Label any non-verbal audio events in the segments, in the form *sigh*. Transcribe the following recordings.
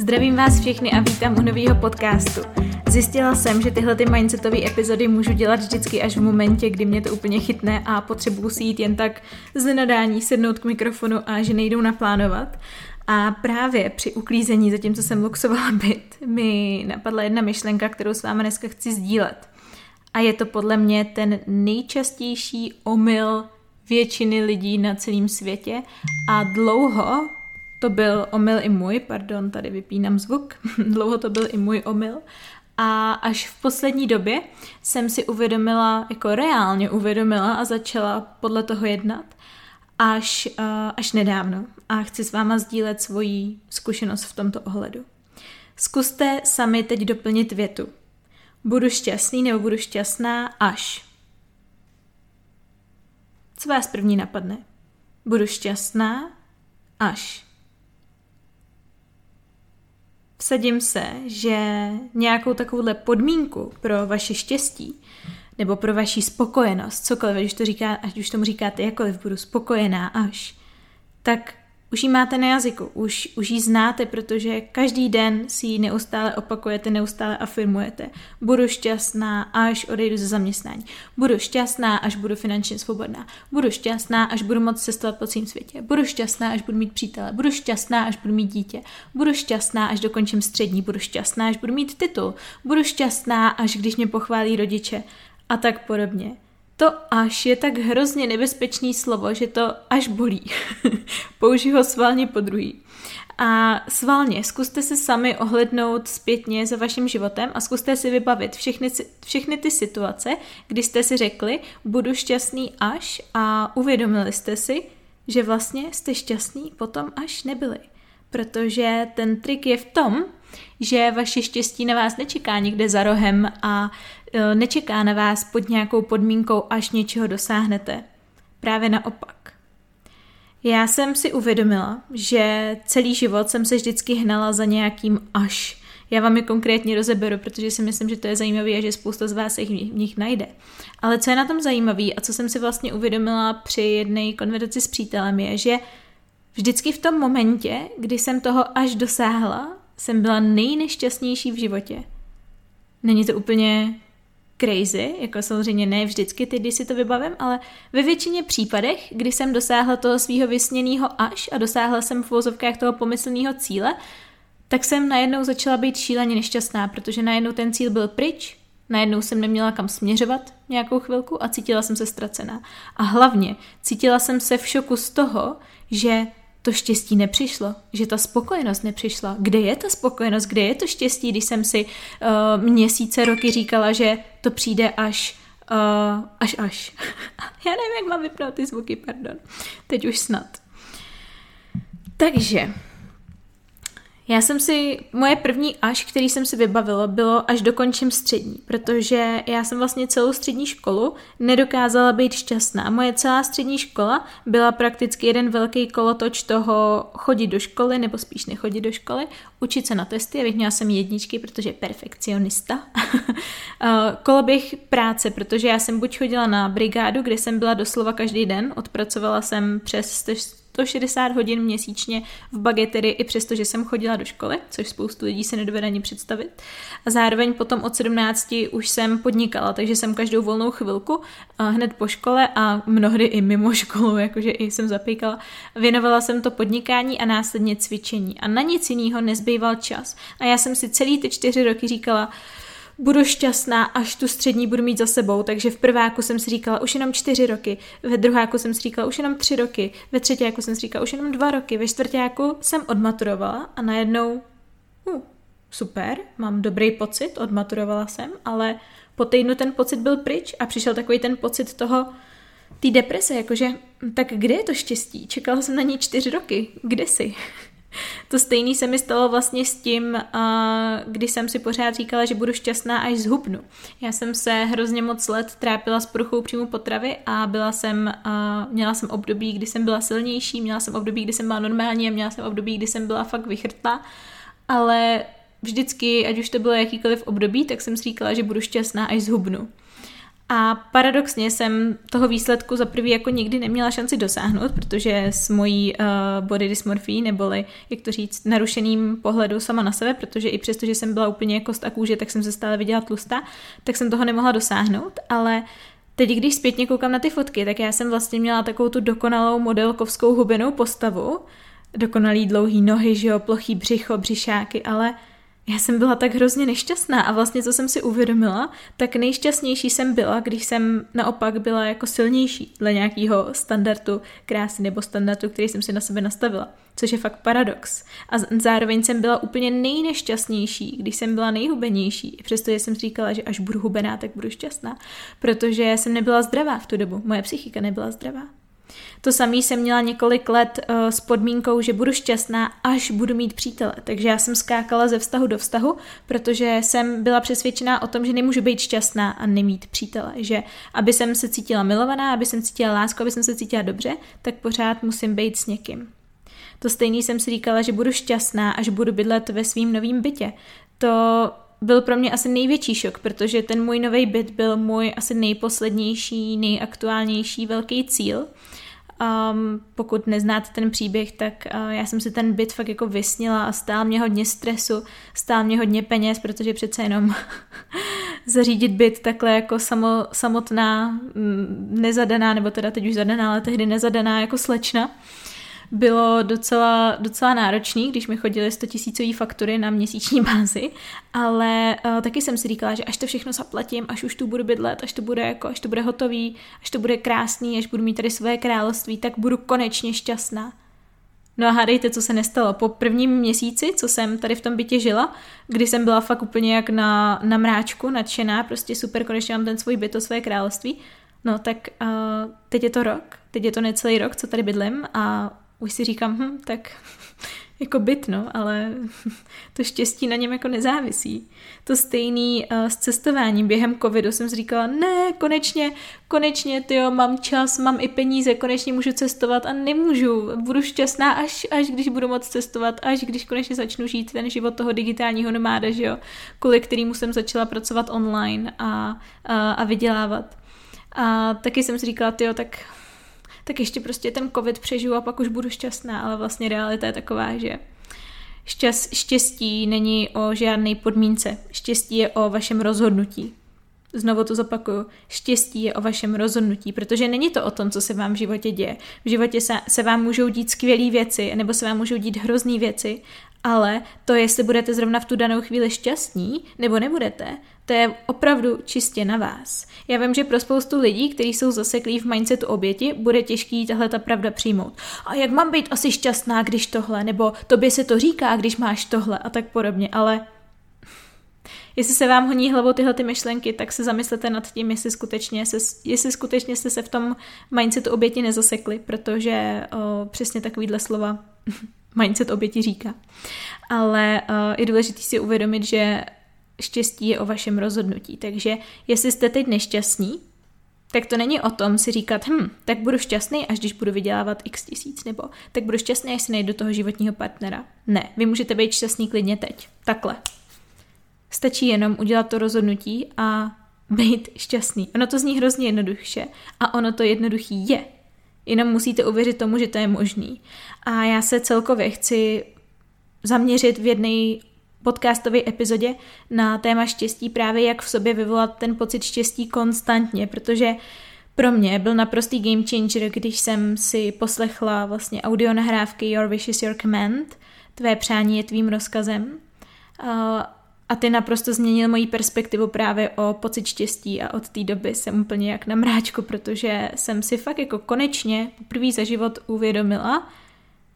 Zdravím vás všechny a vítám u nového podcastu. Zjistila jsem, že tyhle ty mindsetové epizody můžu dělat vždycky až v momentě, kdy mě to úplně chytne a potřebuji si jít jen tak z nenadání sednout k mikrofonu a že nejdou naplánovat. A právě při uklízení, zatímco jsem luxovala byt, mi napadla jedna myšlenka, kterou s vámi dneska chci sdílet. A je to podle mě ten nejčastější omyl většiny lidí na celém světě a dlouho to byl omyl i můj, pardon, tady vypínám zvuk, *laughs* dlouho to byl i můj omyl a až v poslední době jsem si uvědomila, jako reálně uvědomila a začala podle toho jednat, až, uh, až nedávno. A chci s váma sdílet svoji zkušenost v tomto ohledu. Zkuste sami teď doplnit větu. Budu šťastný nebo budu šťastná až. Co vás první napadne? Budu šťastná až. Vsadím se, že nějakou takovouhle podmínku pro vaše štěstí nebo pro vaši spokojenost, cokoliv, když to říká, ať už tomu říkáte jakoliv, budu spokojená až, tak už ji máte na jazyku, už, už ji znáte, protože každý den si ji neustále opakujete, neustále afirmujete. Budu šťastná, až odejdu ze zaměstnání. Budu šťastná, až budu finančně svobodná. Budu šťastná, až budu moct cestovat po celém světě. Budu šťastná, až budu mít přítele. Budu šťastná, až budu mít dítě. Budu šťastná, až dokončím střední. Budu šťastná, až budu mít titul. Budu šťastná, až když mě pochválí rodiče. A tak podobně. To až je tak hrozně nebezpečný slovo, že to až bolí. *laughs* Použij ho svalně po druhý. A svalně, zkuste se sami ohlednout zpětně za vaším životem a zkuste si vybavit všechny, všechny ty situace, kdy jste si řekli, budu šťastný až a uvědomili jste si, že vlastně jste šťastný potom až nebyli. Protože ten trik je v tom, že vaše štěstí na vás nečeká někde za rohem a e, nečeká na vás pod nějakou podmínkou, až něčeho dosáhnete. Právě naopak. Já jsem si uvědomila, že celý život jsem se vždycky hnala za nějakým až. Já vám je konkrétně rozeberu, protože si myslím, že to je zajímavé a že spousta z vás se v nich najde. Ale co je na tom zajímavé a co jsem si vlastně uvědomila při jedné konverzaci s přítelem je, že vždycky v tom momentě, kdy jsem toho až dosáhla, jsem byla nejnešťastnější v životě. Není to úplně crazy, jako samozřejmě ne vždycky ty, když si to vybavím, ale ve většině případech, kdy jsem dosáhla toho svého vysněného až a dosáhla jsem v vozovkách toho pomyslného cíle, tak jsem najednou začala být šíleně nešťastná, protože najednou ten cíl byl pryč, najednou jsem neměla kam směřovat nějakou chvilku a cítila jsem se ztracená. A hlavně cítila jsem se v šoku z toho, že to štěstí nepřišlo, že ta spokojenost nepřišla. Kde je ta spokojenost, kde je to štěstí, když jsem si uh, měsíce, roky říkala, že to přijde až, uh, až, až. *laughs* Já nevím, jak mám vypnout ty zvuky, pardon. Teď už snad. Takže, já jsem si, moje první až, který jsem si vybavila, bylo až dokončím střední, protože já jsem vlastně celou střední školu nedokázala být šťastná. Moje celá střední škola byla prakticky jeden velký kolotoč toho chodit do školy, nebo spíš nechodit do školy, učit se na testy, a měla jsem jedničky, protože perfekcionista. *laughs* Koloběh práce, protože já jsem buď chodila na brigádu, kde jsem byla doslova každý den, odpracovala jsem přes 160 hodin měsíčně v bagetery, i přesto, že jsem chodila do školy, což spoustu lidí se nedovede ani představit. A zároveň potom od 17 už jsem podnikala, takže jsem každou volnou chvilku hned po škole a mnohdy i mimo *laughs* školu, jakože i jsem zapíkala, věnovala jsem to podnikání a následně cvičení. A na nic jiného nezbýval čas. A já jsem si celý ty čtyři roky říkala, budu šťastná, až tu střední budu mít za sebou. Takže v prváku jsem si říkala už jenom čtyři roky, ve druháku jsem si říkala už jenom tři roky, ve třetíku jsem si říkala už jenom dva roky, ve čtvrtáku jsem odmaturovala a najednou, uh, super, mám dobrý pocit, odmaturovala jsem, ale po týdnu ten pocit byl pryč a přišel takový ten pocit toho, té deprese, jakože, tak kde je to štěstí? Čekala jsem na ní čtyři roky, kde jsi? To stejný se mi stalo vlastně s tím, když jsem si pořád říkala, že budu šťastná, až zhubnu. Já jsem se hrozně moc let trápila s poruchou příjmu potravy a byla jsem, měla jsem období, kdy jsem byla silnější, měla jsem období, kdy jsem byla normální a měla jsem období, kdy jsem byla fakt vychrtlá, ale vždycky, ať už to bylo jakýkoliv období, tak jsem si říkala, že budu šťastná, až zhubnu. A paradoxně jsem toho výsledku za prvý jako nikdy neměla šanci dosáhnout, protože s mojí uh, body dysmorfií, neboli, jak to říct, narušeným pohledu sama na sebe, protože i přesto, že jsem byla úplně kost a kůže, tak jsem se stále viděla tlustá, tak jsem toho nemohla dosáhnout, ale Teď, když zpětně koukám na ty fotky, tak já jsem vlastně měla takovou tu dokonalou modelkovskou hubenou postavu, dokonalý dlouhý nohy, že jo, plochý břicho, břišáky, ale já jsem byla tak hrozně nešťastná a vlastně, co jsem si uvědomila, tak nejšťastnější jsem byla, když jsem naopak byla jako silnější dle nějakého standardu krásy nebo standardu, který jsem si na sebe nastavila, což je fakt paradox. A zároveň jsem byla úplně nejnešťastnější, když jsem byla nejhubenější, přestože jsem říkala, že až budu hubená, tak budu šťastná, protože jsem nebyla zdravá v tu dobu, moje psychika nebyla zdravá. To samý jsem měla několik let uh, s podmínkou, že budu šťastná, až budu mít přítele. Takže já jsem skákala ze vztahu do vztahu, protože jsem byla přesvědčená o tom, že nemůžu být šťastná a nemít přítele. Že aby jsem se cítila milovaná, aby jsem cítila lásku, aby jsem se cítila dobře, tak pořád musím být s někým. To stejný jsem si říkala, že budu šťastná, až budu bydlet ve svým novém bytě. To byl pro mě asi největší šok, protože ten můj nový byt byl můj asi nejposlednější, nejaktuálnější velký cíl. Um, pokud neznáte ten příběh, tak uh, já jsem si ten byt fakt jako vysnila a stál mě hodně stresu, stál mě hodně peněz, protože přece jenom *laughs* zařídit byt takhle jako samo, samotná, nezadaná, nebo teda teď už zadaná, ale tehdy nezadaná jako slečna, bylo docela, docela náročný, když mi chodily 100 tisícové faktury na měsíční *laughs* bázi, ale uh, taky jsem si říkala, že až to všechno zaplatím, až už tu budu bydlet, až to bude jako, až to bude hotový, až to bude krásný, až budu mít tady své království, tak budu konečně šťastná. No a hádejte, co se nestalo. Po prvním měsíci, co jsem tady v tom bytě žila, kdy jsem byla fakt úplně jak na, na mráčku, nadšená, prostě super, konečně mám ten svůj byt, to své království, no tak uh, teď je to rok, teď je to necelý rok, co tady bydlím a už si říkám, hm, tak *laughs* jako byt, no, ale *laughs* to štěstí na něm jako nezávisí. To stejný uh, s cestováním během covidu jsem si říkala, ne, konečně, konečně, jo, mám čas, mám i peníze, konečně můžu cestovat a nemůžu. Budu šťastná až, až když budu moc cestovat, až když konečně začnu žít ten život toho digitálního nomáda, že jo, kvůli kterýmu jsem začala pracovat online a, a, a vydělávat. A taky jsem si říkala, jo, tak tak ještě prostě ten covid přežiju a pak už budu šťastná, ale vlastně realita je taková, že šťast, štěstí není o žádné podmínce. Štěstí je o vašem rozhodnutí. Znovu to zopakuju. Štěstí je o vašem rozhodnutí, protože není to o tom, co se vám v životě děje. V životě se, se vám můžou dít skvělé věci, nebo se vám můžou dít hrozné věci, ale to, jestli budete zrovna v tu danou chvíli šťastní, nebo nebudete, to je opravdu čistě na vás. Já vím, že pro spoustu lidí, kteří jsou zaseklí v mindsetu oběti, bude těžký tahle ta pravda přijmout. A jak mám být asi šťastná, když tohle, nebo tobě se to říká, když máš tohle a tak podobně, ale jestli se vám honí hlavou tyhle ty myšlenky, tak se zamyslete nad tím, jestli skutečně, se, jestli skutečně jste se v tom mindsetu oběti nezasekli, protože o, přesně takovýhle slova *laughs* mindset oběti říká. Ale o, je důležité si uvědomit, že štěstí je o vašem rozhodnutí. Takže jestli jste teď nešťastní, tak to není o tom si říkat, hm, tak budu šťastný, až když budu vydělávat x tisíc, nebo tak budu šťastný, až si najdu toho životního partnera. Ne, vy můžete být šťastný klidně teď. Takhle. Stačí jenom udělat to rozhodnutí a být šťastný. Ono to zní hrozně jednoduše a ono to jednoduchý je. Jenom musíte uvěřit tomu, že to je možný. A já se celkově chci zaměřit v jedné podcastové epizodě na téma štěstí, právě jak v sobě vyvolat ten pocit štěstí konstantně, protože pro mě byl naprostý game changer, když jsem si poslechla vlastně audio nahrávky Your Wish is Your Command, tvé přání je tvým rozkazem. A ty naprosto změnil moji perspektivu právě o pocit štěstí a od té doby jsem úplně jak na mráčku, protože jsem si fakt jako konečně poprvé za život uvědomila,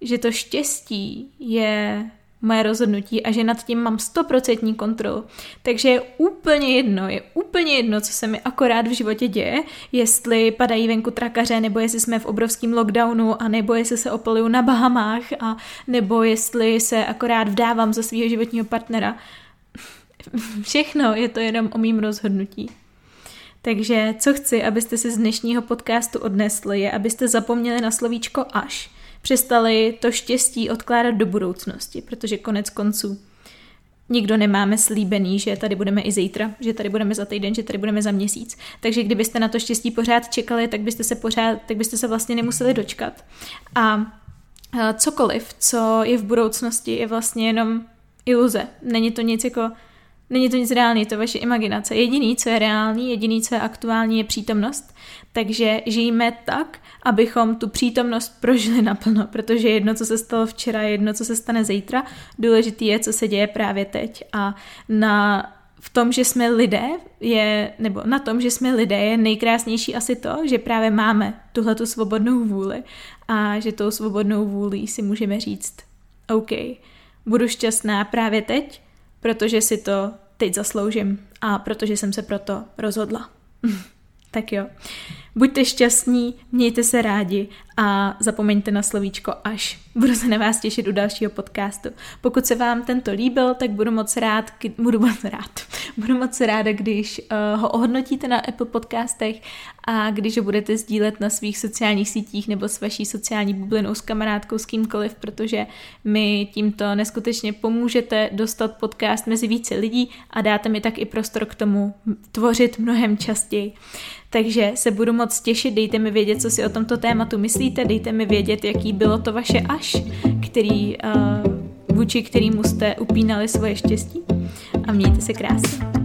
že to štěstí je moje rozhodnutí a že nad tím mám stoprocentní kontrolu. Takže je úplně jedno, je úplně jedno, co se mi akorát v životě děje, jestli padají venku trakaře, nebo jestli jsme v obrovském lockdownu, a nebo jestli se opaluju na Bahamách, a nebo jestli se akorát vdávám za svého životního partnera. *laughs* Všechno je to jenom o mým rozhodnutí. Takže co chci, abyste si z dnešního podcastu odnesli, je, abyste zapomněli na slovíčko až – přestali to štěstí odkládat do budoucnosti, protože konec konců nikdo nemáme slíbený, že tady budeme i zítra, že tady budeme za týden, že tady budeme za měsíc. Takže kdybyste na to štěstí pořád čekali, tak byste se pořád, tak byste se vlastně nemuseli dočkat. A cokoliv, co je v budoucnosti, je vlastně jenom iluze. Není to nic jako Není to nic reálný, je to vaše imaginace. Jediný, co je reálný, jediný, co je aktuální, je přítomnost. Takže žijeme tak, abychom tu přítomnost prožili naplno, protože jedno, co se stalo včera, jedno, co se stane zítra, důležitý je, co se děje právě teď. A na v tom, že jsme lidé, je, nebo na tom, že jsme lidé, je nejkrásnější asi to, že právě máme tuhle tu svobodnou vůli a že tou svobodnou vůli si můžeme říct, OK, budu šťastná právě teď, protože si to teď zasloužím a protože jsem se proto rozhodla. *laughs* tak jo. Buďte šťastní, mějte se rádi a zapomeňte na slovíčko až. Budu se na vás těšit u dalšího podcastu. Pokud se vám tento líbil, tak budu moc rád, budu moc rád, *laughs* budu moc ráda, když uh, ho ohodnotíte na Apple podcastech a když ho budete sdílet na svých sociálních sítích nebo s vaší sociální bublinou s kamarádkou, s kýmkoliv, protože mi tímto neskutečně pomůžete dostat podcast mezi více lidí a dáte mi tak i prostor k tomu tvořit mnohem častěji. Takže se budu moc těšit, dejte mi vědět, co si o tomto tématu myslíte, dejte mi vědět, jaký bylo to vaše až, který, uh, vůči kterýmu jste upínali svoje štěstí a mějte se krásně.